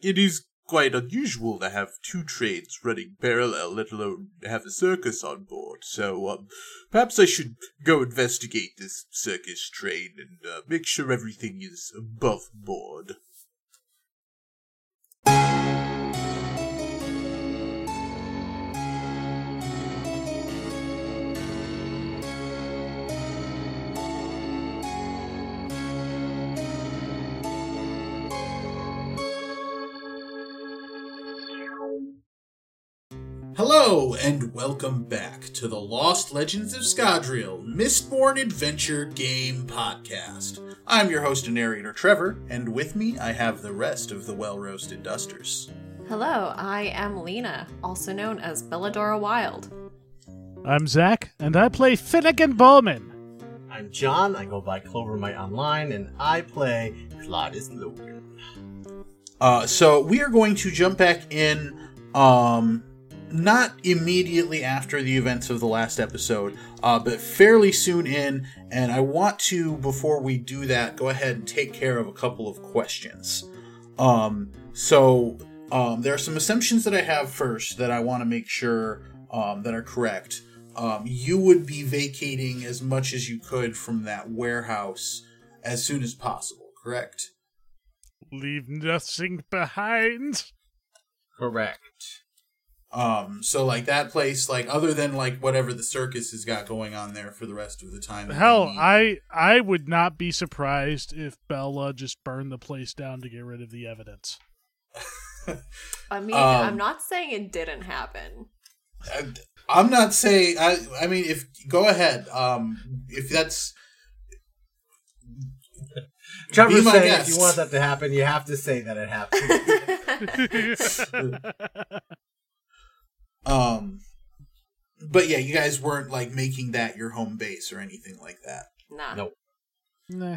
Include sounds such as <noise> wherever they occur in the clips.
it is quite unusual to have two trains running parallel, let alone have a circus on board. So, um, perhaps I should go investigate this circus train and uh, make sure everything is above board. Hello, and welcome back to the Lost Legends of Scadrial Mistborn Adventure Game Podcast. I'm your host and narrator, Trevor, and with me I have the rest of the well roasted dusters. Hello, I am Lena, also known as Belladora Wild. I'm Zach, and I play Finnegan Bowman. I'm John, I go by Clovermite Online, and I play Claudius Logan. Uh, so we are going to jump back in, um, not immediately after the events of the last episode, uh, but fairly soon in. And I want to, before we do that, go ahead and take care of a couple of questions. Um, so um, there are some assumptions that I have first that I want to make sure um, that are correct. Um, you would be vacating as much as you could from that warehouse as soon as possible, correct? Leave nothing behind. Correct. Um, so like that place, like other than like whatever the circus has got going on there for the rest of the time. Hell. I I would not be surprised if Bella just burned the place down to get rid of the evidence. I mean, Um, I'm not saying it didn't happen. I, I'm not saying. I. I mean, if go ahead. Um, if that's Trevor's saying guest. if you want that to happen, you have to say that it happened. <laughs> <laughs> <laughs> um, but yeah, you guys weren't like making that your home base or anything like that. nah. Nope. Nah.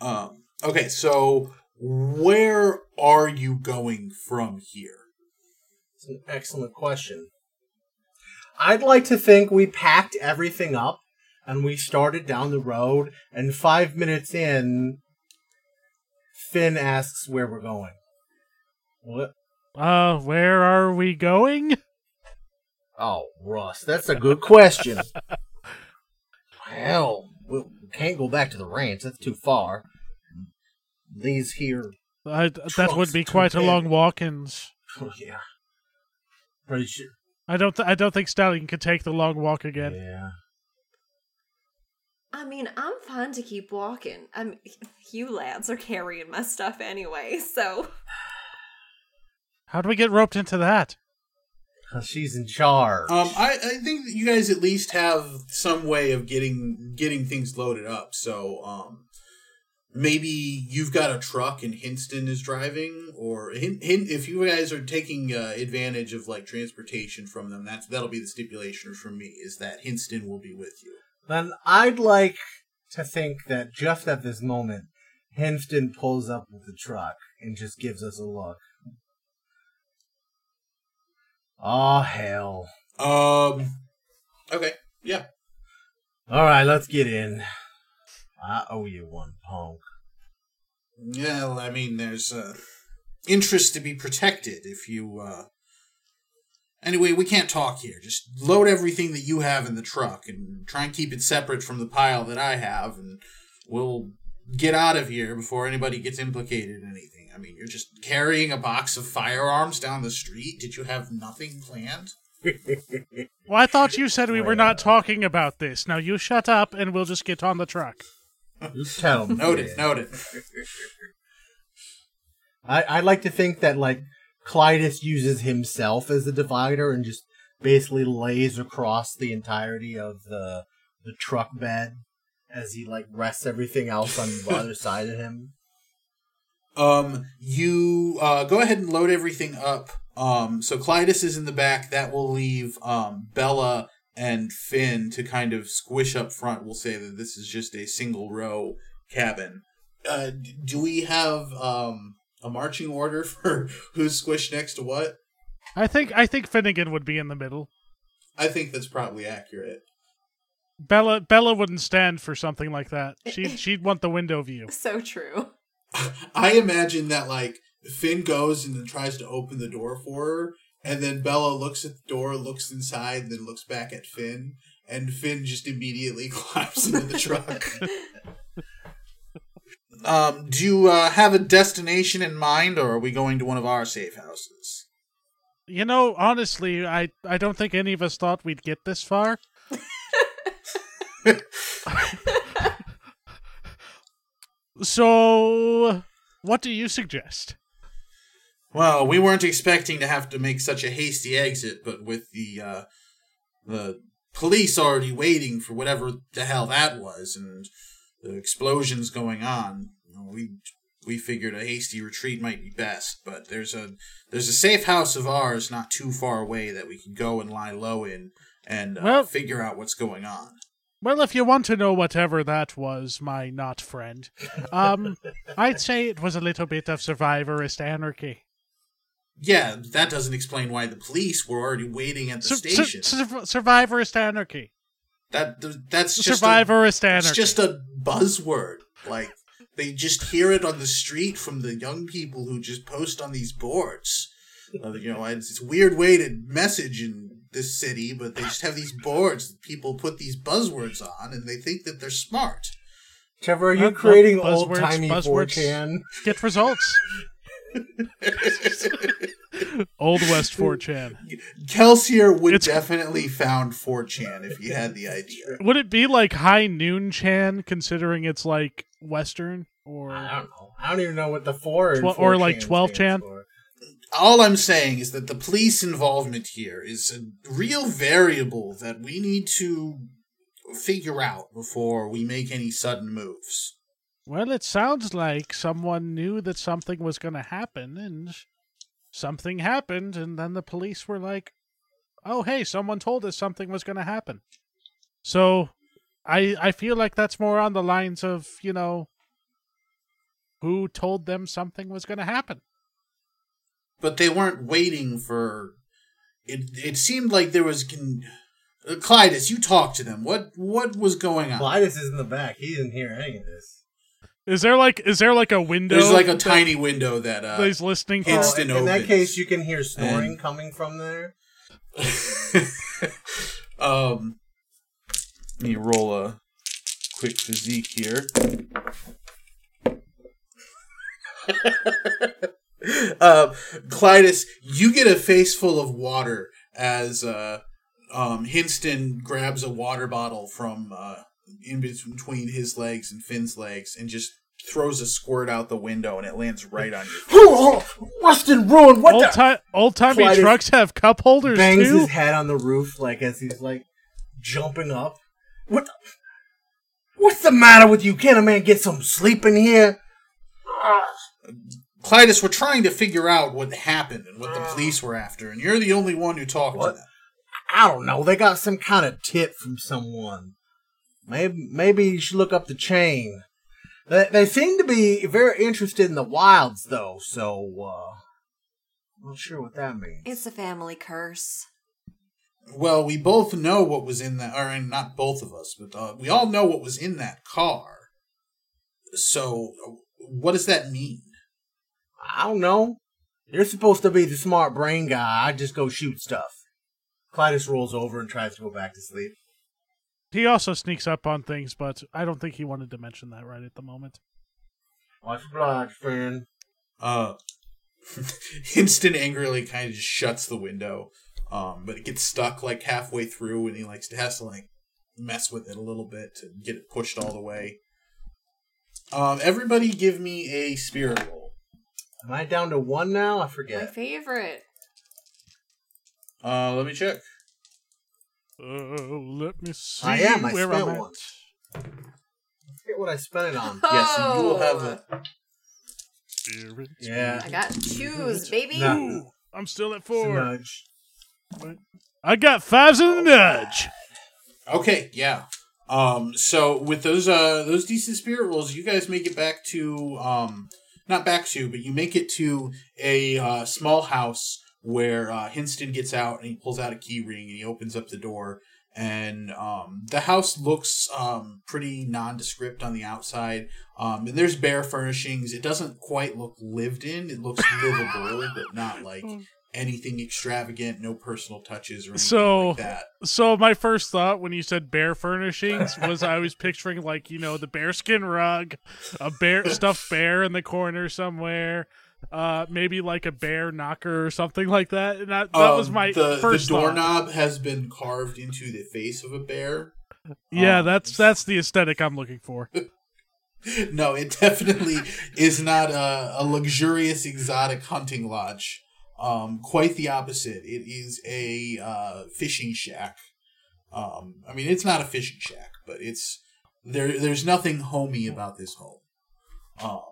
Um, okay, so where are you going from here? It's an excellent question. I'd like to think we packed everything up and we started down the road, and five minutes in, Finn asks where we're going. What? Uh, where are we going? Oh, Russ, that's a good question. well, we we can't go back to the ranch. That's too far. These here, I, that would be quite a long walk-ins. <laughs> oh, yeah, pretty sure. I don't. Th- I don't think Stallion could take the long walk again. Yeah. I mean, I'm fine to keep walking. I'm <laughs> you lads are carrying my stuff anyway, so How do we get roped into that? 'Cause she's in charge. Um, I, I think that you guys at least have some way of getting getting things loaded up. So, um, maybe you've got a truck and Hinston is driving, or Hin, Hin, if you guys are taking uh, advantage of like transportation from them, that's that'll be the stipulation from me is that Hinston will be with you. Then I'd like to think that just at this moment, Hinston pulls up with the truck and just gives us a look. Oh, hell. Um, okay, yeah. Alright, let's get in. I owe you one, punk. Well, I mean, there's uh, interest to be protected if you. Uh... Anyway, we can't talk here. Just load everything that you have in the truck and try and keep it separate from the pile that I have, and we'll get out of here before anybody gets implicated in anything. I mean, you're just carrying a box of firearms down the street. Did you have nothing planned? <laughs> Well, I thought you said we were not talking about this. Now you shut up, and we'll just get on the truck. You tell me. Noted, noted. <laughs> I, I'd like to think that, like, Clytus uses himself as the divider and just basically lays across the entirety of the the truck bed as he, like, rests everything else on the <laughs> other side of him. Um, you uh, go ahead and load everything up. Um, so Clytus is in the back. That will leave um, Bella and Finn to kind of squish up front. We'll say that this is just a single row cabin. Uh, do we have um, a marching order <laughs> for who's squished next to what? I think. I think Finnegan would be in the middle. I think that's probably accurate. Bella. Bella wouldn't stand for something like that. She. <laughs> She'd want the window view. so true. I imagine that like Finn goes and then tries to open the door for her, and then Bella looks at the door, looks inside, and then looks back at Finn, and Finn just immediately <laughs> climbs into the truck. <laughs> um, do you uh, have a destination in mind, or are we going to one of our safe houses? You know, honestly, I I don't think any of us thought we'd get this far. <laughs> so, what do you suggest? Well, we weren't expecting to have to make such a hasty exit, but with the uh, the police already waiting for whatever the hell that was, and the explosions going on, you know, we we figured a hasty retreat might be best. But there's a there's a safe house of ours not too far away that we can go and lie low in and uh, Well- figure out what's going on. Well, if you want to know whatever that was, my not friend, um, <laughs> I'd say it was a little bit of survivorist anarchy. Yeah, that doesn't explain why the police were already waiting at the Sur- station. sur- survivorist anarchy. that that's just a- survivorist anarchy. It's just a buzzword. Like they just hear it on the street from the young people who just post on these boards. Uh, you know, it's, it's a weird way to message in this city, but they just have these boards that people put these buzzwords on, and they think that they're smart. Trevor, are you Well, creating well, old timey buzzwords- 4chan? Get results. Old West 4chan. Kelsier would It's- definitely found 4chan if he had the idea. Would it be like High Noon Chan, considering it's like Western? Or I don't know. I don't even know what the four and Twe- or like 12chan. for. All I'm saying is that the police involvement here is a real variable that we need to figure out before we make any sudden moves. Well, it sounds like someone knew that something was going to happen, and something happened, and then the police were like, "Oh, hey, someone told us something was going to happen." So, I I feel like that's more on the lines of you know, who told them something was going to happen. But they weren't waiting for it it seemed like there was con- uh, Clytus, you talked to them. What what was going on? Clytus is in the back. He didn't hear any of this. Is there like is there like a window? There's like a that- tiny window that that uh he's listening for. It's- Oh, Instant in that case, you can hear snoring And- coming from there. <laughs> um let me roll a quick physique here. <laughs> uh, Clytus, you get a face full of water as uh, um, Hinston grabs a water bottle from uh, in between his legs and Finn's legs and just throws a squirt out the window and it lands right on you. Rusted ruin. What Old the? time old timey Clyde is- trucks have cup holders Bangs too. his head on the roof like as he's like jumping up. What? The, what's the matter with you? Can't a man get some sleep in here? Clytus, we're trying to figure out what happened and what the police were after, and you're the only one who talked What? to them. I don't know. They got some kind of tip from someone. Maybe maybe you should look up the chain. They, they seem to be very interested in the wilds, though. So, uh, I'm not sure what that means. It's a family curse. Well, we both know what was in that, or not both of us, but uh, we all know what was in that car. So, uh, what does that mean? I don't know. You're supposed to be the smart brain guy. I just go shoot stuff. Clytus rolls over and tries to go back to sleep. He also sneaks up on things, but I don't think he wanted to mention that right at the moment. Watch obliged, friend. Uh, <laughs> Hinston angrily kind of just shuts the window, um, but it gets stuck like halfway through, and he likes to has to like mess with it a little bit to get it pushed all the way. Um, everybody, give me a spirit roll. Am I down to one now? I forget. My favorite. Uh, let me check. Uh, let me see I am, I where spent I'm at. one. I forget what I spent it on. <laughs> Yes, you will have Oh. a Spirit. Yeah. I got choose, baby. No. Ooh, I'm still at four. nudge. I got fives and a nudge. Okay, yeah. Um, so with those uh those decent spirit rolls, you guys make it back to um not back to, but you make it to a uh, small house where uh, Hinston gets out and he pulls out a key ring and he opens up the door and um, the house looks um, pretty nondescript on the outside. Um, and there's bare furnishings. It doesn't quite look lived in. It looks livable, but not like <laughs> anything extravagant. No personal touches or anything So- like that. So my first thought when you said bear furnishings was I was picturing like you know the bearskin rug, a bear stuffed <laughs> bear in the corner somewhere, uh maybe like a bear knocker or something like that. And that that was Um, my the, first the thought. doorknob has been carved into the face of a bear. Yeah, um, that's that's the aesthetic I'm looking for. <laughs> no, it definitely is not a, a luxurious exotic hunting lodge. Um, quite the opposite. It is a uh, fishing shack. Um, I mean, it's not a fishing shack, but it's there. There's nothing homey about this home. Um,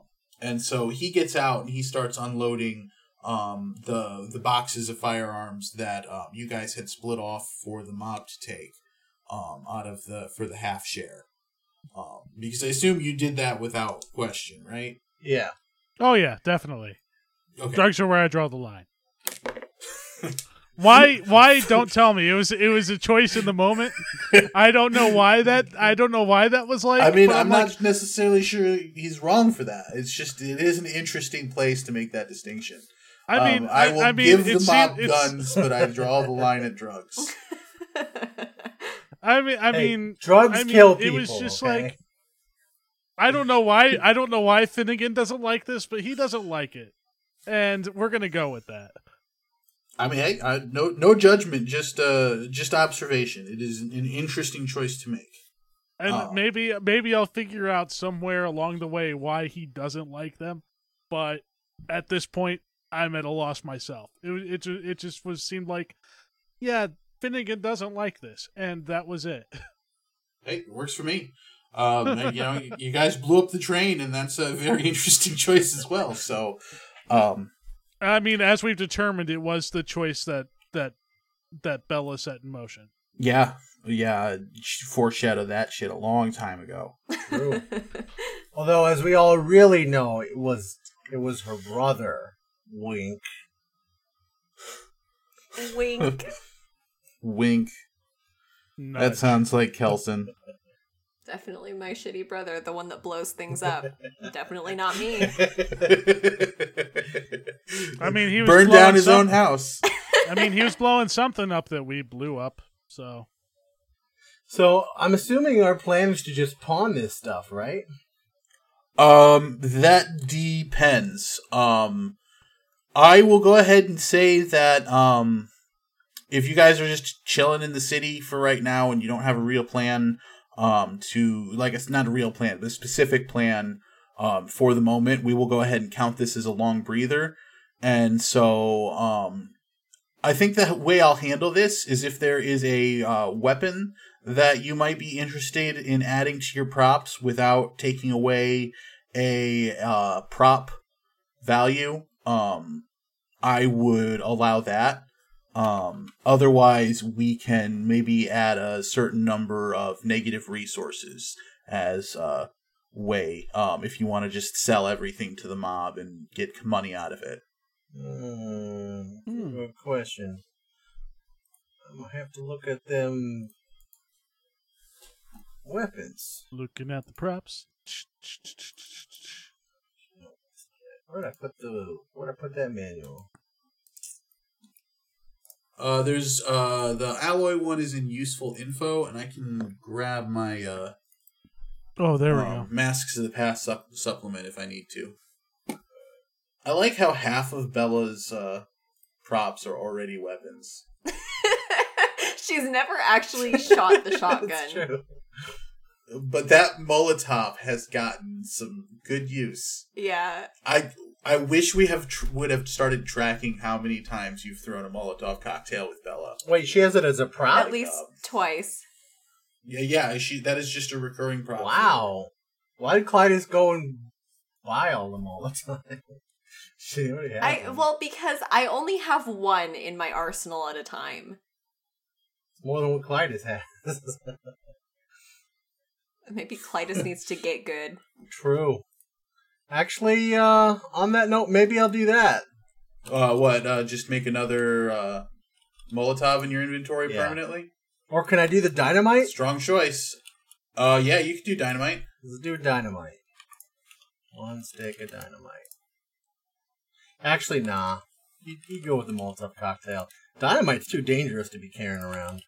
and so he gets out and he starts unloading um, the the boxes of firearms that um, you guys had split off for the mob to take um, out of the for the half share. Um, because I assume you did that without question, right? Yeah. Oh yeah, definitely. Okay. Drugs are where I draw the line. Why? Why? Don't tell me. It was. It was a choice in the moment. I don't know why that. I don't know why that was like. I mean, but I'm like, not necessarily sure he's wrong for that. It's just it is an interesting place to make that distinction. I mean, Um, I will I mean, give it the mob seemed- guns, but I draw the line at drugs. <laughs> I mean, I Hey, mean, drugs I mean, kill people It was just okay? like I don't know why. I don't know why Finnegan doesn't like this, but he doesn't like it, and we're gonna go with that. I mean, hey, I, no no judgment, just uh, just observation. It is an interesting choice to make. And Oh. maybe, maybe I'll figure out somewhere along the way why he doesn't like them. But at this point, I'm at a loss myself. It it it just was seemed like, yeah, Finnegan doesn't like this, and that was it. <laughs> Hey, it works for me. Um, and, you know, you guys blew up the train, and that's a very <laughs> interesting choice as well. So, um, I mean, as we've determined, it was the choice that that that Bella set in motion. yeah, yeah, she foreshadowed that shit a long time ago. True. <laughs> Although, as we all really know, it was it was her brother. Wink. Wink. <laughs> Wink. Nudge. That sounds like Kelson. Definitely my shitty brother, the one that blows things up. <laughs> Definitely not me. <laughs> I mean, he was burned blowing down his some- own house. <laughs> I mean, he was blowing something up that we blew up. So So I'm assuming our plan is to just pawn this stuff, right? Um, that depends. Um, I will go ahead and say that um, if you guys are just chilling in the city for right now and you don't have a real plan, um, to like it's not a real plan, but a specific plan, um, for the moment, we will go ahead and count this as a long breather. And so, um, I think the way I'll handle this is if there is a uh, weapon that you might be interested in adding to your props without taking away a uh, prop value, um, I would allow that. Um, otherwise, we can maybe add a certain number of negative resources as a way um, if you want to just sell everything to the mob and get money out of it. Hmm. Hmm. Good question. I'm gonna have to look at them weapons. looking at the props. Where'd I put the? Where'd I put that manual? Uh, there's uh the alloy one is in useful info, and I can grab my uh Oh, there we um, go. masks of the past sup- supplement if I need to. I like how half of Bella's uh props are already weapons. <laughs> She's never actually shot the <laughs> That's shotgun. True. But that Molotov has gotten some good use. Yeah. I I wish we have tr- would have started tracking how many times you've thrown a Molotov cocktail with Bella. Wait, she has it as a prop. At least God. twice. Yeah, yeah, she that is just a recurring problem. Wow. Why did Clytus go and buy all them all the time? she already had I them. well because I only have one in my arsenal at a time. more than what Clytus has. <laughs> Maybe Clytus <laughs> needs to get good. True. Actually, uh, on that note, maybe I'll do that. Uh, what? Uh, just make another uh, Molotov in your inventory Yeah. permanently? Or can I do the dynamite? Strong choice. Uh, yeah, you could do dynamite. Let's do dynamite. One stick of dynamite. Actually, nah. You, you go with the Molotov cocktail. Dynamite's too dangerous to be carrying around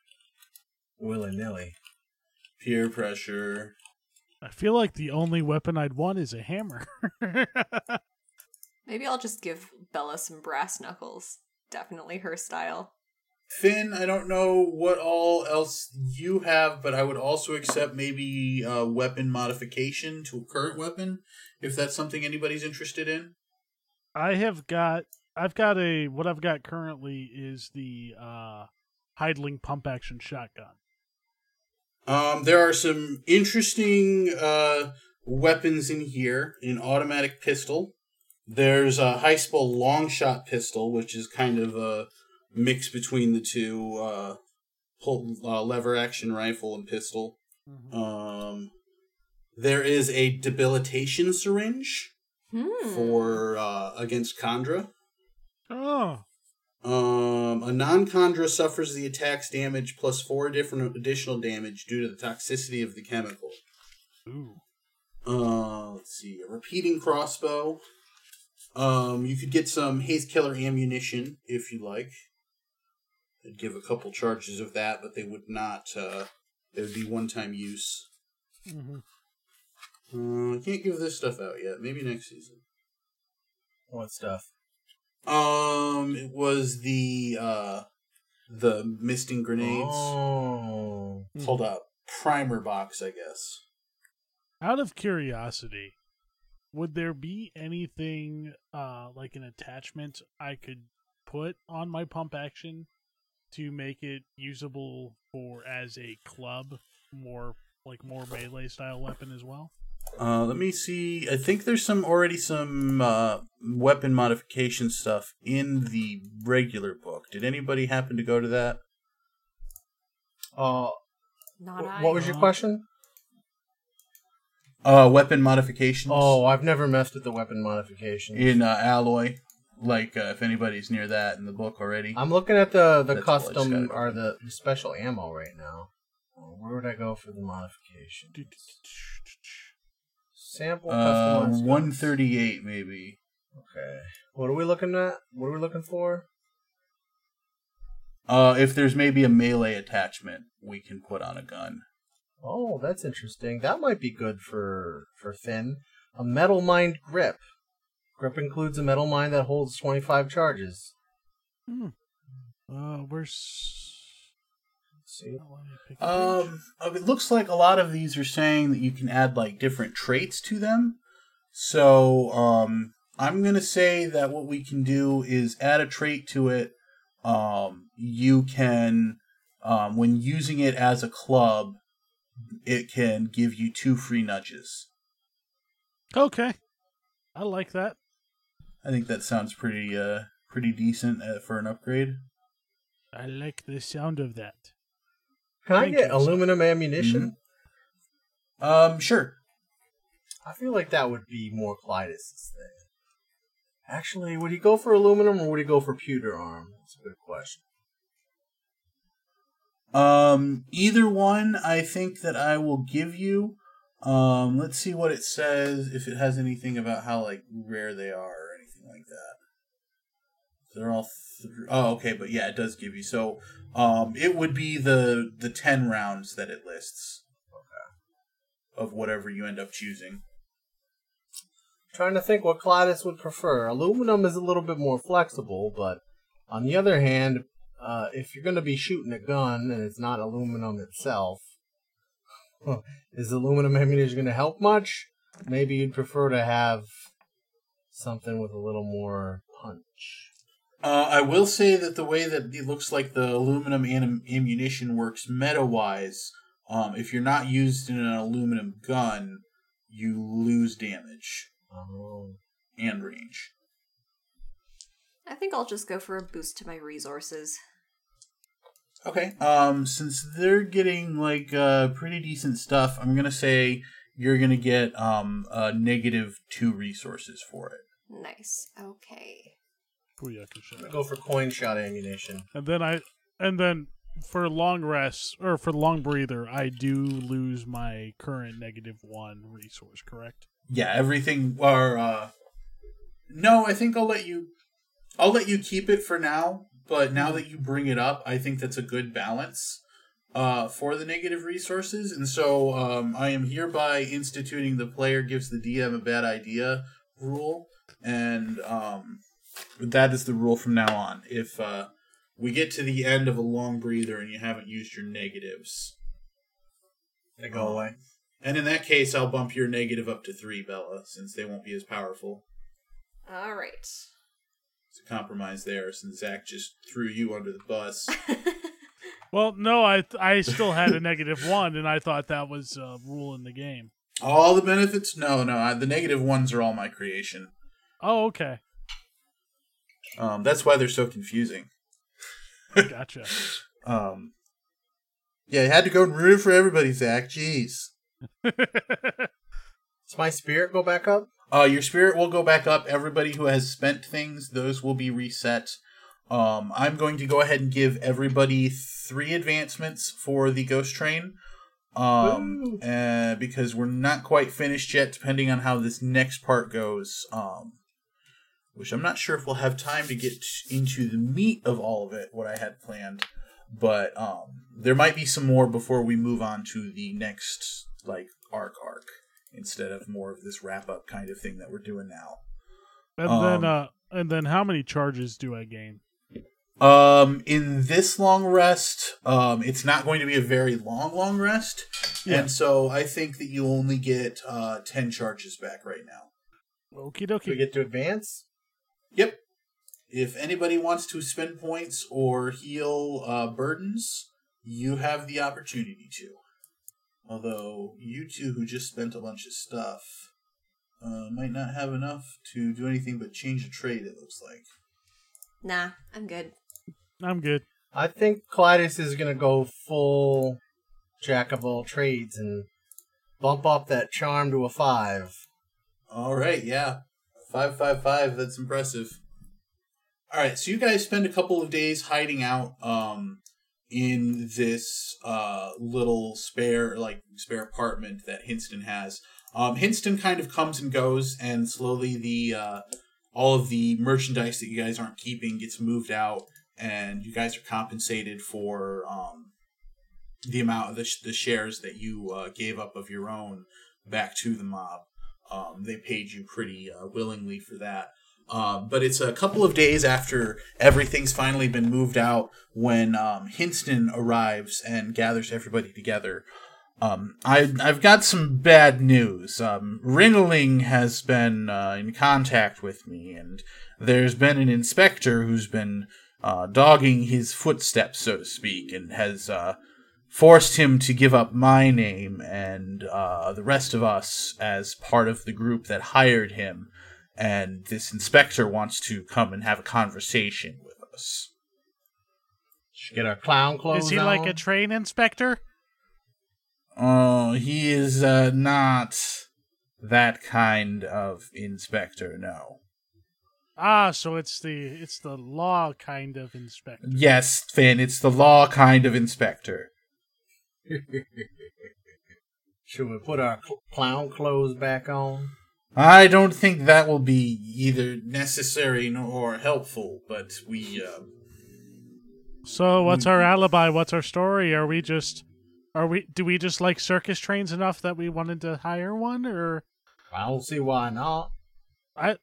willy nilly. Peer pressure. I feel like the only weapon I'd want is a hammer. Maybe I'll just give Bella some brass knuckles. Definitely her style. Finn, I don't know what all else you have, but I would also accept maybe uh, weapon modification to a current weapon, if that's something anybody's interested in. I have got I've got a what I've got currently is the uh Heidling pump action shotgun. Um, there are some interesting uh, weapons in here. An automatic pistol. There's a high spell long shot pistol, which is kind of a mix between the two uh, pull, uh, lever action rifle and pistol. Um, there is a debilitation syringe Hmm. for uh, against kandra. Oh, Um, a non-kandra suffers the attack's damage plus four different additional damage due to the toxicity of the chemical. ooh. Uh, let's see, a repeating crossbow. Um, you could get some haze killer ammunition if you like. I'd give a couple charges of that, but they would not. Uh, they would be one-time use. Mm-hmm. Uh, I can't give this stuff out yet. Maybe next season. What stuff? Um, it was the uh, the misting grenades. Oh. Called a primer box, I guess. Out of curiosity, would there be anything uh like an attachment I could put on my pump action to make it usable for as a club, more like more melee style weapon as well? Uh, let me see. I think there's some already some uh, weapon modification stuff in the regular book. Did anybody happen to go to that? Uh, Not wh- I. what was your question? Uh, weapon modifications. Oh, I've never messed with the weapon modifications. in uh, alloy. Like uh, if anybody's near that in the book already. I'm looking at the the That's all I just custom gotta- or the special ammo right now. Where would I go for the modification? Sample Uh, customized. one thirty-eight maybe. Okay. What are we looking at? What are we looking for? Uh, if there's maybe a melee attachment we can put on a gun. Oh, that's interesting. That might be good for for Finn. A metal mind grip. Grip includes a metalmind that holds 25 charges. Hmm. Uh, where's? See. oh, let me pick a page. Um, uh, it looks like a lot of these are saying that you can add like different traits to them. So, um, I'm gonna say that what we can do is add a trait to it. Um, you can, um, when using it as a club, it can give you two free nudges. Okay, I like that. I think that sounds pretty, uh, pretty decent uh, for an upgrade. I like the sound of that. Can I get aluminum ammunition? Um, sure. I feel like that would be more Clytus's thing. Actually, would he go for aluminum or would he go for pewter arm? That's a good question. Um, either one, I think that I will give you. Um, let's see what it says if it has anything about how like rare they are They're all th- oh okay, but yeah, it does give you. So, um, it would be the the ten rounds that it lists. Of whatever you end up choosing. Trying to think what Clytus would prefer. Aluminum is a little bit more flexible, but on the other hand, uh, if you're going to be shooting a gun and it's not aluminum itself, <laughs> is aluminum ammunition going to help much? Maybe you'd prefer to have something with a little more punch. Uh, I will say that the way that it looks like the aluminum anim- ammunition works meta wise, um, if you're not used in an aluminum gun, you lose damage Oh. and range. I think I'll just go for a boost to my resources. Okay. Um, since they're getting like uh, pretty decent stuff, I'm gonna say you're gonna get um a negative two resources for it. Nice. Okay. Go for coin shot ammunition. And then I, and then for long rest or for long breather, I do lose my current negative one resource. Correct? Yeah, everything. Or uh, no, I think I'll let you. I'll let you keep it for now. But now that you bring it up, I think that's a good balance uh, for the negative resources. And so um, I am hereby instituting the player gives the DM a bad idea rule, and um, that is the rule from now on. If uh, we get to the end of a long breather and you haven't used your negatives, They go away. and in that case, I'll bump your negative up to three, Bella, since they won't be as powerful. All right. It's a compromise there, since Zach just threw you under the bus. <laughs> Well, no, I I still had a negative one, and I thought that was a rule in the game. all the benefits? No, no. I, the negative ones are all my creation. Oh, okay, Um, that's why they're so confusing. gotcha. <laughs> Um, yeah, I had to go and root for everybody, Zach. Jeez. <laughs> Does my spirit go back up? Uh, your spirit will go back up. Everybody who has spent things, those will be reset. Um, I'm going to go ahead and give everybody three advancements for the ghost train. Um, uh, because we're not quite finished yet, depending on how this next part goes. Um, which I'm not sure if we'll have time to get into the meat of all of it, what I had planned. But um, there might be some more before we move on to the next like arc arc instead of more of this wrap up kind of thing that we're doing now. And Um, then, uh, and then, how many charges do I gain? Um, in this long rest, um, it's not going to be a very long, long rest, Yeah. and so I think that you only get uh ten charges back right now. Okie Do we get to advance? Yep. If anybody wants to spend points or heal uh, burdens, you have the opportunity to. Although you two who just spent a bunch of stuff uh, might not have enough to do anything but change a trade. It looks like. Nah, I'm good. I'm good. I think Clytus is gonna go full jack of all trades and bump up that charm to a five. All right, yeah. 555, that's impressive. All right, so you guys spend a couple of days hiding out um in this uh little spare like spare apartment that Hinston has. Um Hinston kind of comes and goes and slowly the uh all of the merchandise that you guys aren't keeping gets moved out and you guys are compensated for um the amount of the, sh- the shares that you uh, gave up of your own back to the mob. Um, they paid you pretty uh, willingly for that. Um, but it's a couple of days after everything's finally been moved out when um, Hinston arrives and gathers everybody together. Um, I, I've got some bad news. Um, has been uh, in contact with me, and there's been an inspector who's been uh, dogging his footsteps, so to speak, and has uh, forced him to give up my name and uh, the rest of us as part of the group that hired him. And this inspector wants to come and have a conversation with us. Should get our clown clothes. Is he like a train inspector? Oh, he is uh, not that kind of inspector, no. Ah, so it's the it's the law kind of inspector. Yes, Finn, it's the law kind of inspector. <laughs> Should we put our cl- clown clothes back on? I don't think that will be either necessary nor helpful, but we, uh, So what's our alibi? What's our story? Are we just are we do we just like circus trains enough that we wanted to hire one or I don't see why not. I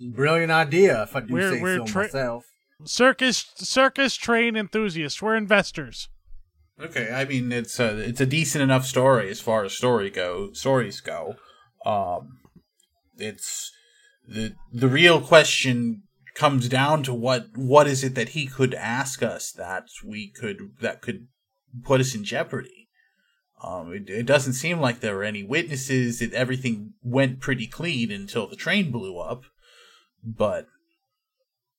Brilliant idea, if I do We're- say we're so tra- myself. circus circus train enthusiasts. We're investors. Okay, I mean it's a it's a decent enough story as far as story go stories go. Um, it's the the real question comes down to what what is it that he could ask us that we could that could put us in jeopardy. Um, it, it doesn't seem like there were any witnesses. It, everything went pretty clean until the train blew up, but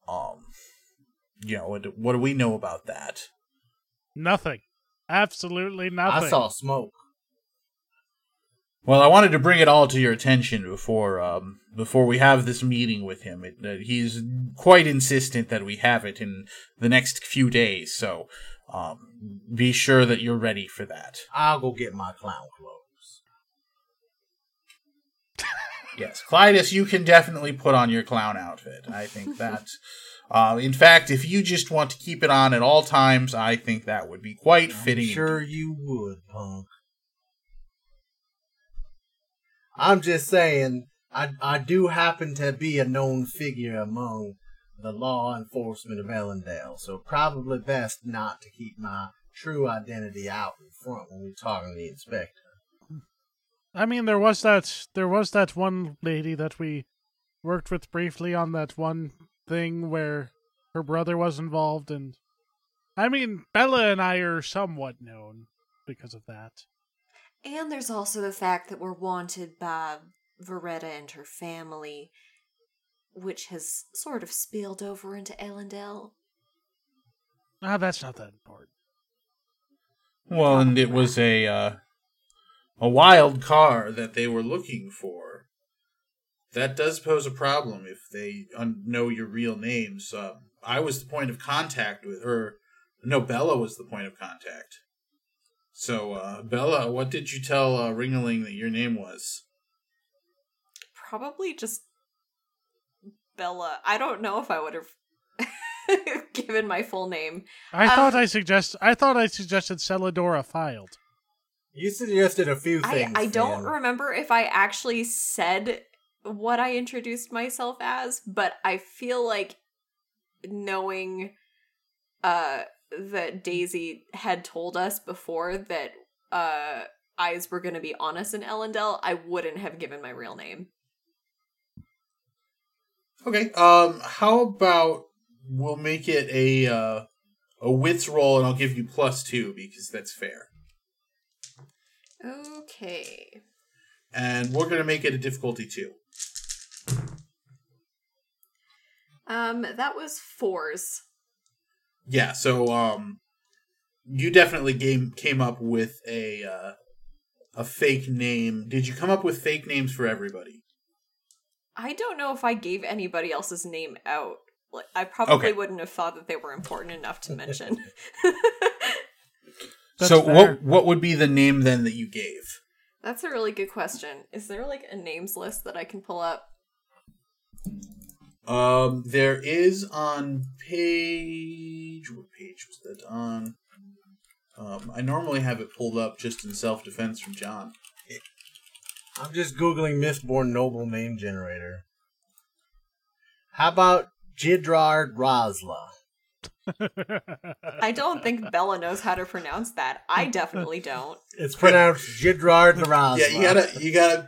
um, you know what what do we know about that? Nothing. Absolutely nothing. I saw smoke. Well, I wanted to bring it all to your attention before um, before we have this meeting with him. It, uh, he's quite insistent that we have it in the next few days. So, um, be sure that you're ready for that. I'll go get my clown clothes. <laughs> Yes, Clytus, you can definitely put on your clown outfit. I think <laughs> that. Uh, in fact, if you just want to keep it on at all times, I think that would be quite fitting. Sure you would, punk. I'm just saying, I I do happen to be a known figure among the law enforcement of Elendel, so probably best not to keep my true identity out in front when we're talking to the inspector. I mean, there was that there was that one lady that we worked with briefly on that one thing where her brother was involved, and I mean, Bella and I are somewhat known because of that. And there's also the fact that we're wanted by Veretta and her family, which has sort of spilled over into Elendel. Ah, that's not that important. Well, and it was a uh, a wild car that they were looking for. That does pose a problem if they un- know your real names. Uh, I was the point of contact with her. No, Bella was the point of contact. So, uh, Bella, what did you tell uh, Ringeling that your name was? Probably just Bella. I don't know if I would have <laughs> given my full name. I Um, thought I suggest I thought I suggested Celadora filed. You suggested a few things. I don't remember if I actually said what I introduced myself as, but I feel like knowing uh that Daisy had told us before that uh eyes were going to be on us in Elendel, I wouldn't have given my real name. Okay. Um, how about we'll make it a uh, a wits roll, and I'll give you plus two because that's fair. Okay. And we're gonna make it a difficulty two. Um that was fours. Yeah, so um you definitely came came up with a uh, a fake name. Did you come up with fake names for everybody? I don't know if I gave anybody else's name out. Like I probably Okay. wouldn't have thought that they were important enough to mention. <laughs> So fair. what what would be the name then that you gave? That's a really good question. Is there like a names list that I can pull up? Um there is on page what page was that on? Um I normally have it pulled up just in self defense from John. I'm just googling Mistborn noble name generator. How about Jidrard Razla? <laughs> I don't think Bella knows how to pronounce that. I definitely don't. It's pronounced Jidrard Razla. <laughs> Yeah, you gotta you gotta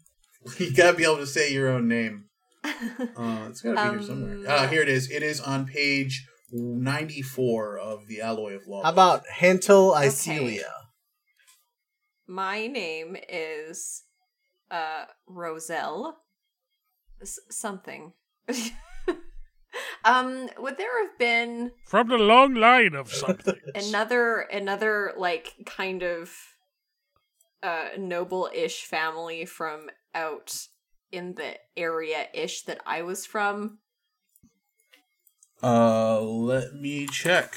<laughs> you gotta be able to say your own name. <laughs> Uh, it's gotta be here somewhere. Um, Uh, here it is. It is on page ninety four of the Alloy of Law. How about Hentel Okay. My name is uh Roselle S- something. <laughs> um would there have been From the long line of something. <laughs> another another like kind of uh noble-ish family from out in the area-ish that I was from? Uh, let me check.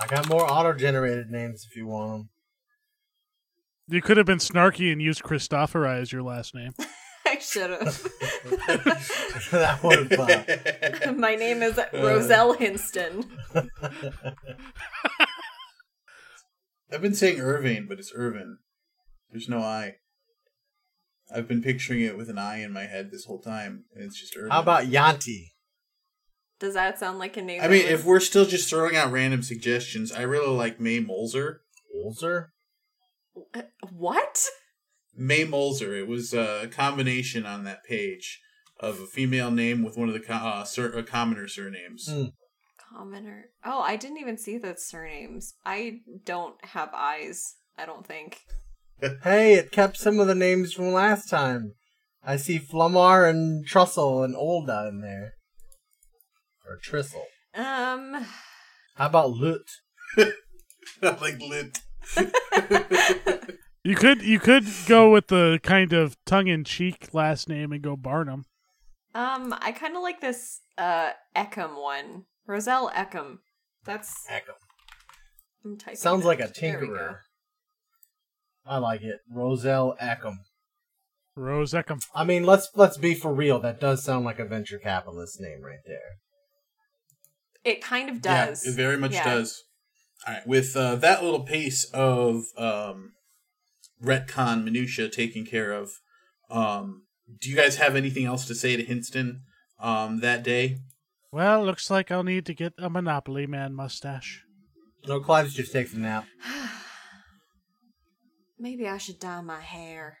I got more auto-generated names if you want them. You could have been snarky and used Christophori as your last name. <laughs> I should have. <laughs> that would have fun. My name is Roselle Hinston. <laughs> I've been saying Irving, but it's Irvin. There's no I. I've been picturing it with an eye in my head this whole time, and it's just Irvin. How about Yanti? Does that sound like a name? I mean, would- if we're still just throwing out random suggestions, I really like May Molzer. Ulzer? Uh, what? May Molzer. It was a combination on that page of a female name with one of the co- uh, sur- uh, commoner surnames. Hmm. Commoner. Oh, I didn't even see the surnames. I don't have eyes. I don't think. Hey, it kept some of the names from last time. I see Flumar and Trussell and Olda in there. Or Trissel. Um. How about Lut? <laughs> like lit. <laughs> You could you could go with the kind of tongue in cheek last name and go Barnum. Um. I kind of like this. Uh. Eckham one. Roselle Eckham. That's Eckham. Sounds like a There we go. tinkerer. I like it. Roselle Eckham. Rose Eckham. I mean, let's let's be for real. That does sound like a venture capitalist name right there. It kind of does. Yeah, it very much Yeah. does. All right, with uh, that little piece of um, retcon minutia taken care of, um, do you guys have anything else to say to Hinston um, that day? Well, looks like I'll need to get a Monopoly Man mustache. No, Clive just takes a nap. <sighs> <sighs> <sighs> Maybe I should dye my hair.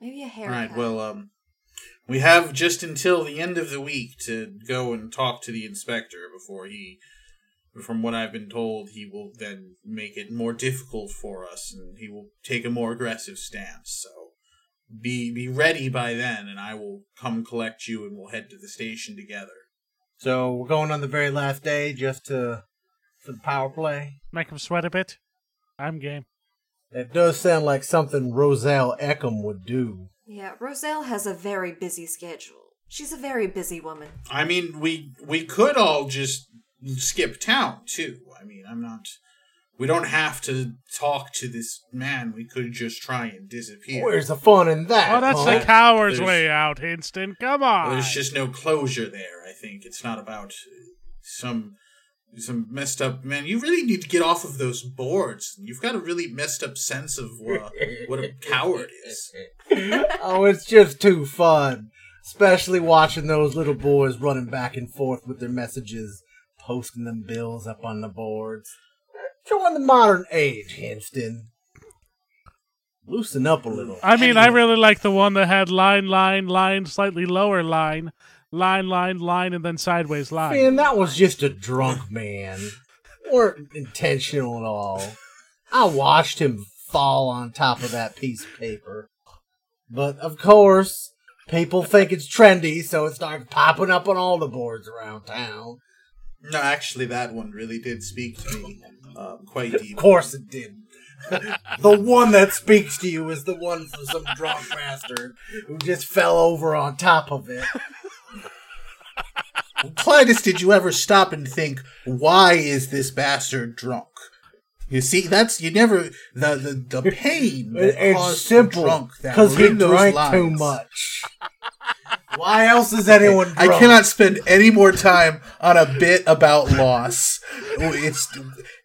Maybe a All haircut. right, well, um, we have just until the end of the week to go and talk to the inspector before he, from what I've been told, he will then make it more difficult for us and he will take a more aggressive stance. So be be ready by then, and I will come collect you and we'll head to the station together. So we're going on the very last day just to for the power play. Make him sweat a bit. I'm game. It does sound like something Roselle Eckham would do. yeah, Roselle has a very busy schedule. She's a very busy woman. I mean, we we could all just skip town too. I mean, I'm not. We don't have to talk to this man. We could just try and disappear. Where's the fun in that? Oh, that's huh? the coward's There's- way out, Hinston. Come on. There's just no closure there. I think it's not about uh, some some messed up man. You really need to get off of those boards. You've got a really messed up sense of uh, what a coward is. <laughs> oh, it's just too fun. Especially watching those little boys running back and forth with their messages, posting them bills up on the boards. Showing the modern age, Hinston. Loosen up a little. I mean, I really like the one that had line, line, line, slightly lower line, line, line, line, and then sideways line. Man, that was just a drunk man. weren't intentional at all. I watched him fall on top of that piece of paper. But of course, people think it's trendy, so it starts popping up on all the boards around town. No, actually, that one really did speak to me um, quite deep. Of course it did. <laughs> the one that speaks to you is the one for some drunk bastard who just fell over on top of it. Clytus, did you ever stop and think, why is this bastard drunk? You see, that's you never the the, the pain that It- it's caused simple drunk that because he drank lines. too much. <laughs> Why else is anyone drunk? I cannot spend any more time on a bit about loss. It's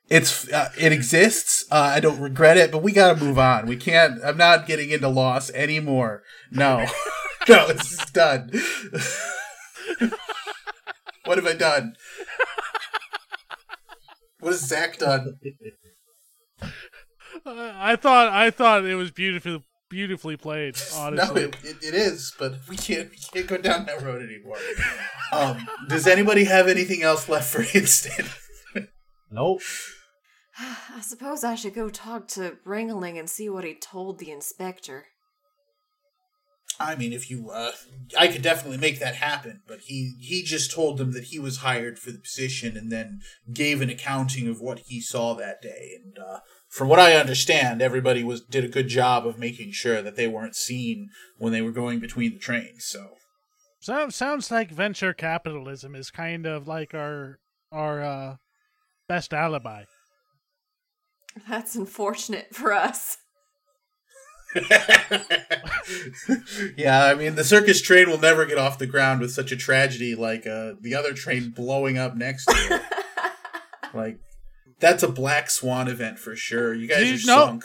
it's uh, it exists. Uh, I don't regret it, but we got to move on. We can't. I'm not getting into loss anymore. No, <laughs> no, it's done. <laughs> what have I done? What has Zach done? I thought, I thought it was beautifully, beautifully played. <laughs> No, Honestly, it, it, it is, but we can't we can't go down that road anymore. Um, does anybody have anything else left for Hinston? Nope. <sighs> I suppose I should go talk to Ringling and see what he told the inspector. I mean, if you, uh, I could definitely make that happen. But he he just told them that he was hired for the position, and then gave an accounting of what he saw that day. And uh, from what I understand, everybody was did a good job of making sure that they weren't seen when they were going between the trains. So so, sounds like venture capitalism is kind of like our our uh, best alibi. That's unfortunate for us. <laughs> yeah, I mean, the circus train will never get off the ground with such a tragedy like uh, the other train blowing up next to it. <laughs> like, that's a black swan event for sure. You guys Do are know- sunk.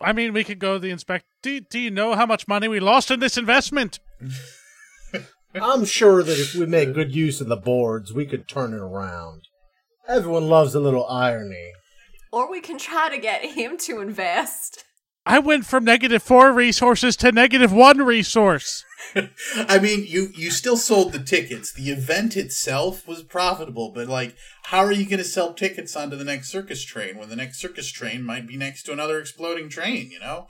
I mean, we could go to the inspect. Do, do you know how much money we lost in this investment? <laughs> I'm sure that if we make good use of the boards, we could turn it around. Everyone loves a little irony. Or we can try to get him to invest. I went from negative four resources to negative one resource. <laughs> I mean, you you still sold the tickets. The event itself was profitable, but like, how are you going to sell tickets onto the next circus train when the next circus train might be next to another exploding train? You know.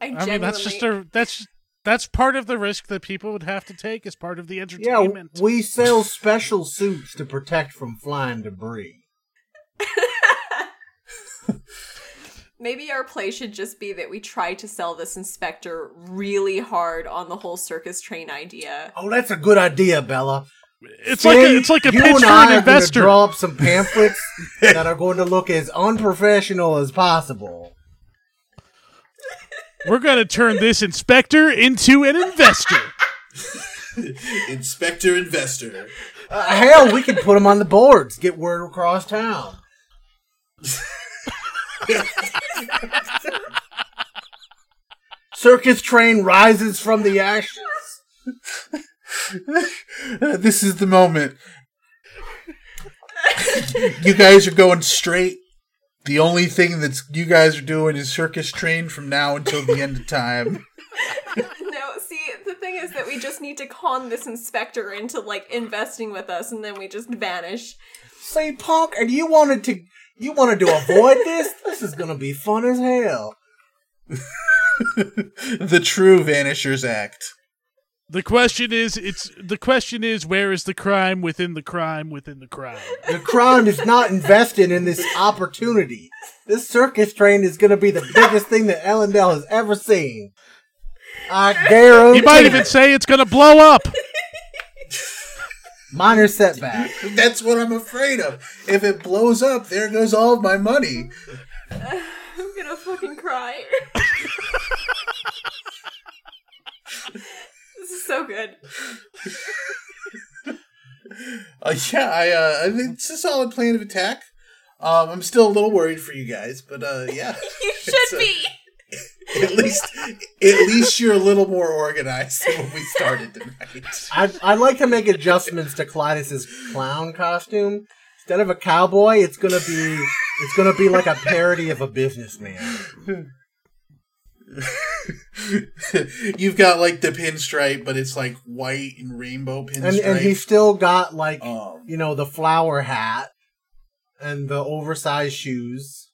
I, I mean, that's just a that's that's part of the risk that people would have to take as part of the entertainment. Yeah, we sell special suits to protect from flying debris. <laughs> Maybe our play should just be that we try to sell this inspector really hard on the whole circus train idea. Oh, that's a good idea, Bella. it's like a, it's like a you pitch and for I an are gonna investor. draw up some pamphlets <laughs> that are going to look as unprofessional as possible. We're gonna turn this inspector into an investor. <laughs> Inspector Investor. Uh, hell, we can put him on the boards. Get word across town. <laughs> Circus train rises from the ashes. This is the moment. you guys are going straight. The only thing that's you guys are doing is circus train from now until the end of time. No, see, the thing is that we just need to con this inspector into like investing with us, and then we just vanish. Say, punk, and you wanted to you wanted to avoid this? This is gonna be fun as hell. <laughs> the true Vanishers Act. The question is, it's the question is, where is the crime within the crime within the crime? The crime is not invested in this opportunity. This circus train is gonna be the biggest thing that Elendel has ever seen. I guarantee. You might even say it's gonna blow up. Minor <laughs> setback. That's what I'm afraid of. If it blows up, there goes all of my money. <sighs> I'm gonna fucking cry. <laughs> this is so good. Uh, yeah, I, uh, I think it's a solid plan of attack. Um, I'm still a little worried for you guys, but uh, yeah, <laughs> You should uh, be. at least at least you're a little more organized than when we started tonight. <laughs> I'd, I'd like to make adjustments to Clytus's clown costume. Instead of a cowboy, it's gonna be it's gonna be like a parody of a businessman. <laughs> You've got like the pinstripe, but it's like white and rainbow pinstripe. And and he's still got like um, you know the flower hat and the oversized shoes.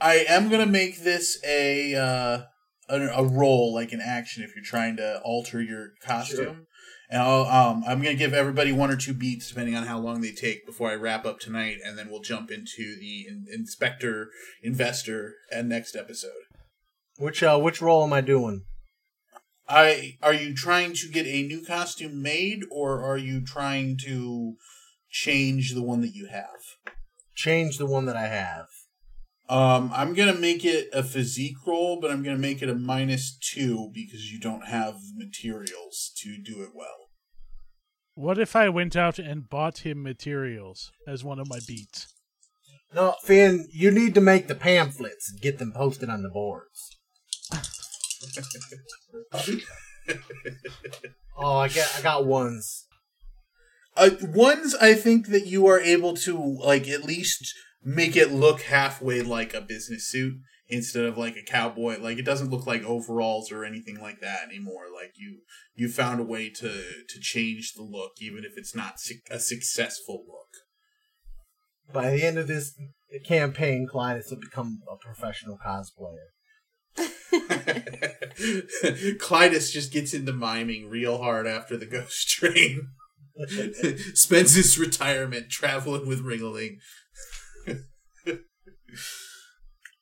I am gonna make this a uh, a, a role, like an action, if you're trying to alter your costume. And I'll, um, I'm gonna give everybody one or two beats, depending on how long they take, before I wrap up tonight, and then we'll jump into the in- inspector investor and next episode. Which uh which role am I doing? I are you trying to get a new costume made, or are you trying to change the one that you have? Change the one that I have. Um, I'm gonna make it a physique roll, but I'm gonna make it a minus two because you don't have materials to do it well. What if I went out and bought him materials as one of my beats? No, Finn, you need to make the pamphlets and get them posted on the boards. <laughs> Oh, I got I got ones. Uh, ones I think that you are able to like at least make it look halfway like a business suit instead of like a cowboy. Like it doesn't look like overalls or anything like that anymore. Like you you found a way to to change the look, even if it's not su- a successful look. By the end of this campaign, Clytus will become a professional cosplayer. <laughs> <laughs> Clytus just gets into miming real hard after the ghost train. <laughs> Spends his retirement traveling with Ringling. <laughs>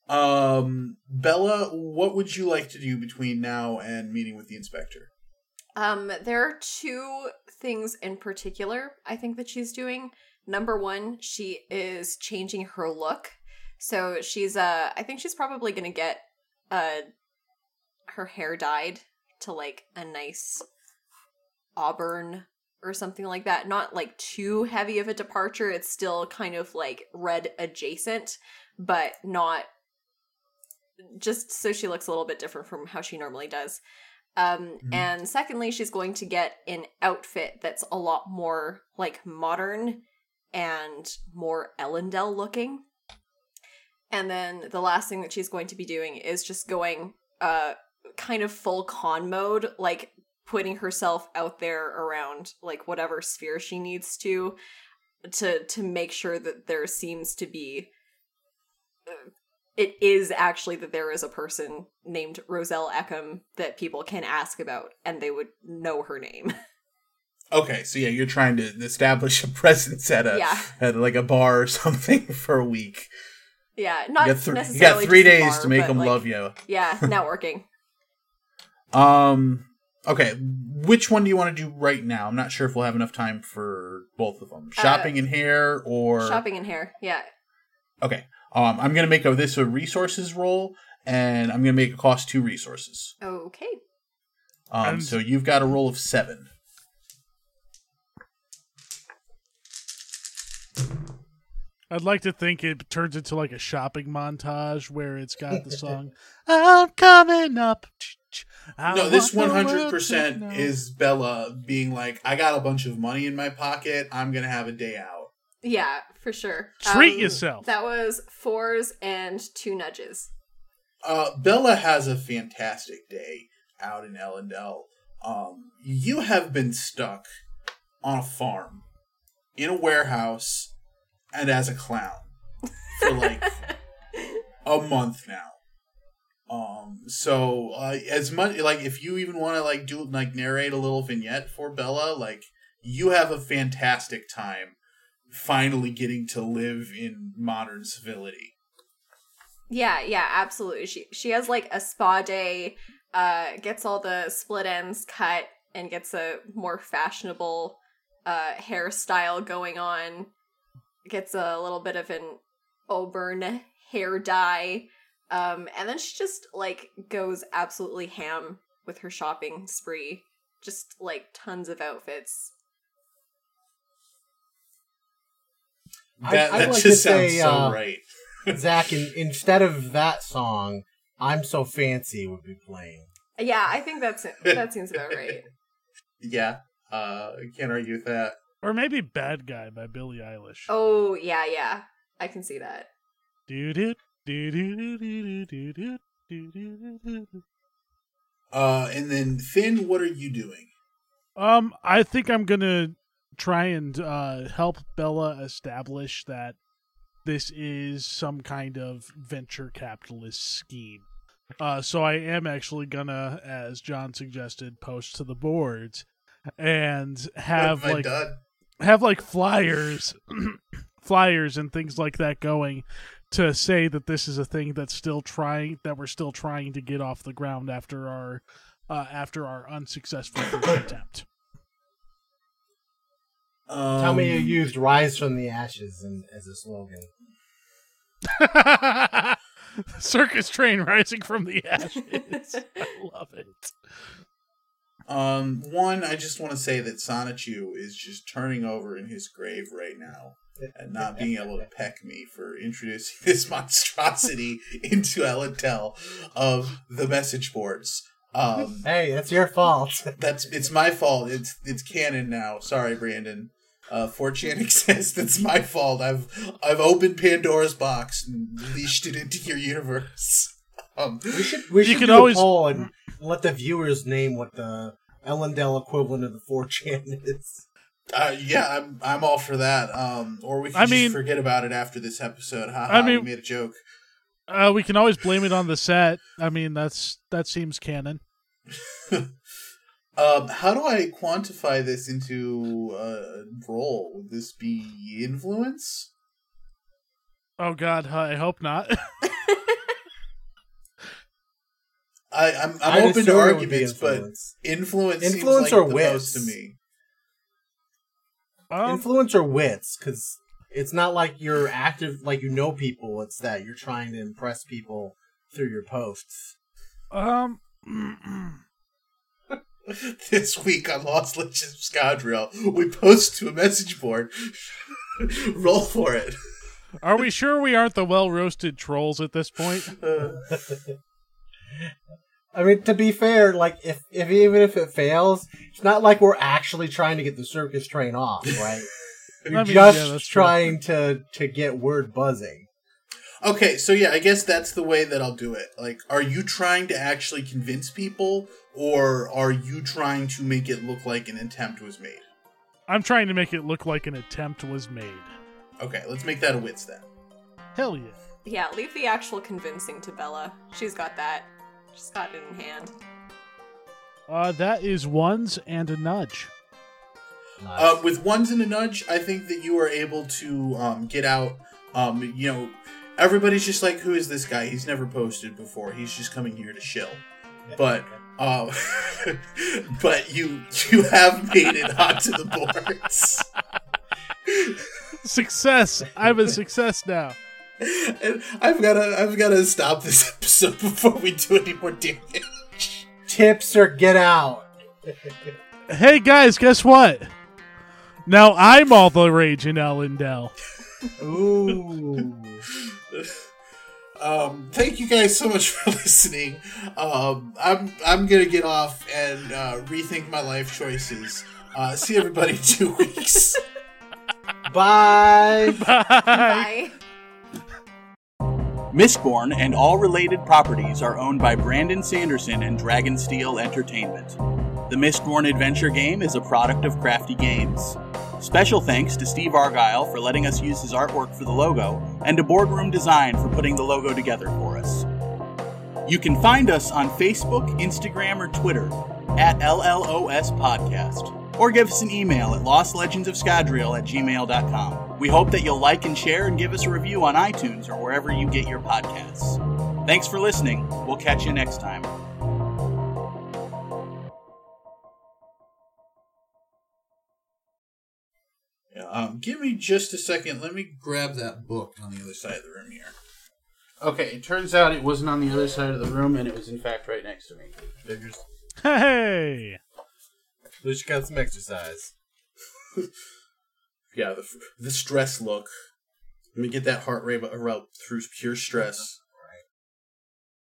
um, Bella, what would you like to do between now and meeting with the inspector? Um, there are two things in particular I think that she's doing. Number one, she is changing her look. So she's uh I think she's probably gonna get uh her hair dyed to like a nice auburn or something like that. Not like too heavy of a departure. It's still kind of like red adjacent, but not just so she looks a little bit different from how she normally does. Um, Mhm. and secondly, she's going to get an outfit that's a lot more like modern and more Elendel looking. And then the last thing that she's going to be doing is just going uh kind of full con mode, like putting herself out there around like whatever sphere she needs to to to make sure that there seems to be uh, it is actually that there is a person named Roselle Eckham that people can ask about and they would know her name. <laughs> Okay, so yeah, you're trying to establish a <laughs> presence at a Yeah. at like a bar or <laughs> something for a week. yeah, not you got, you necessarily got three days bar, to make them like, love you. Yeah, networking. Um. Okay, which one do you want to do right now? I'm not sure if we'll have enough time for both of them. Shopping and hair, or Shopping and hair. Yeah. Okay, um, I'm gonna make a, this a resources roll, and I'm gonna make it cost two resources. Okay. Um, And- so you've got a roll of seven. I'd like to think it turns into like a shopping montage where it's got the <laughs> song "I'm coming up." I no, this want the world 100 to percent is Bella being like, "I got a bunch of money in my pocket. I'm gonna have a day out." Yeah, for sure. Treat Um, yourself. That was fours and two nudges. Uh, Bella has a fantastic day out in Elendel. Um, you have been stuck on a farm, in a warehouse, and as a clown for like <laughs> a month now. So uh, as much like if you even want to like do like narrate a little vignette for Bella, like you have a fantastic time finally getting to live in modern civility. Yeah, yeah, absolutely. She she has like a spa day, uh, gets all the split ends cut and gets a more fashionable uh hairstyle going on. Gets a little bit of an auburn hair dye. Um, and then she just like goes absolutely ham with her shopping spree. Just like tons of outfits. I- That, I'd that like just to sounds say, so uh, right. <laughs> Zach, in, instead of that song, "I'm So Fancy" would be playing. Yeah, I think that's <laughs> that seems about right. Yeah, uh, I can't argue with that. or maybe "Bad Guy" by Billie Eilish. Oh yeah, yeah. I can see that. Do do uh, and then Finn, what are you doing? Um, I think I'm gonna try and uh, help Bella establish that this is some kind of venture capitalist scheme. Uh, so I am actually gonna, as John suggested, post to the boards and have like done? have like flyers, <clears throat> flyers and things like that going to say that this is a thing that's still trying that we're still trying to get off the ground after our uh, after our unsuccessful <coughs> attempt. Um, Tell me you used "Rise from the Ashes" in, as a slogan. <laughs> Circus train rising from the ashes. <laughs> I love it. Um, one, I just want to say that Sonichu is just turning over in his grave right now and not being able to peck me for introducing <laughs> this monstrosity into Elendel of the message boards. Um, Hey, that's your fault. <laughs> that's it's my fault. It's it's canon now. Sorry, Brandon. Uh, 4chan <laughs> exists. It's my fault. I've I've opened Pandora's box and leashed it into your universe. Um, We should we You should can do always- a poll and let the viewers name what the Elendel equivalent of the 4chan is. Uh, yeah, I'm I'm all for that. Um, or we can I just mean- forget about it after this episode. Ha I mean- we made a joke. Uh, we can always blame it on the set. I mean, that's that seems canon. <laughs> Um, how do I quantify this into a role? Would this be influence? Oh God, I hope not. <laughs> I, I'm I'm I'd open to it would be arguments, but influence. influence Influence seems or like the wits? most to me. Um, influence or wits, because it's not like you're active, like you know people. It's that you're trying to impress people through your posts. um, <laughs> this week on Lost Legends of Scadrial, we post to a message board. <laughs> Roll for it. are we sure we aren't the well roasted trolls at this point? <laughs> I mean, to be fair, like if, if even if it fails, it's not like we're actually trying to get the circus train off, <laughs> right? You're I mean, just yeah, that's true. trying to to get word buzzing. okay, so yeah, I guess that's the way that I'll do it. Like, are you trying to actually convince people, or are you trying to make it look like an attempt was made? I'm trying to make it look like an attempt was made. Okay, let's make that a wits then. Hell yeah. Yeah, leave the actual convincing to Bella. She's got that. She's got it in hand. Uh, that is ones and a nudge. Nice. Uh, with ones and a nudge, I think that you are able to um, get out. Um, you know, everybody's just like, "Who is this guy? He's never posted before. He's just coming here to shill." Yeah, But okay. Um, <laughs> but you you have made it onto the boards. <laughs> Success! I'm a <laughs> success now. And I've gotta I've gotta stop this <laughs> episode before we do any more damage. Tips or get out. Hey guys, guess what? Now I'm all the rage in Elendel. Ooh. Um, thank you guys so much for <laughs> listening. Um, I'm I'm gonna get off and uh, rethink my life choices. Uh, see everybody in two <laughs> weeks. Bye. Bye. Mistborn and all related properties are owned by Brandon Sanderson and Dragonsteel Entertainment. The Mistborn adventure game is a product of Crafty Games. Special thanks to Steve Argyle for letting us use his artwork for the logo, and to Boardroom Design for putting the logo together for us. You can find us on Facebook, Instagram, or Twitter at LLOS Podcast, or give us an email at lostlegendsofscadrial at gmail.com. We hope that you'll like and share and give us a review on iTunes or wherever you get your podcasts. Thanks for listening. We'll catch you next time. Yeah, um, give me just a second. Let me grab that book on the other side of the room here. Okay, it turns out it wasn't on the other side of the room, and it was in fact right next to me. Figures. Hey! At least you got some exercise. <laughs> Yeah, the the stress look. Let me get that heart rate up through pure stress.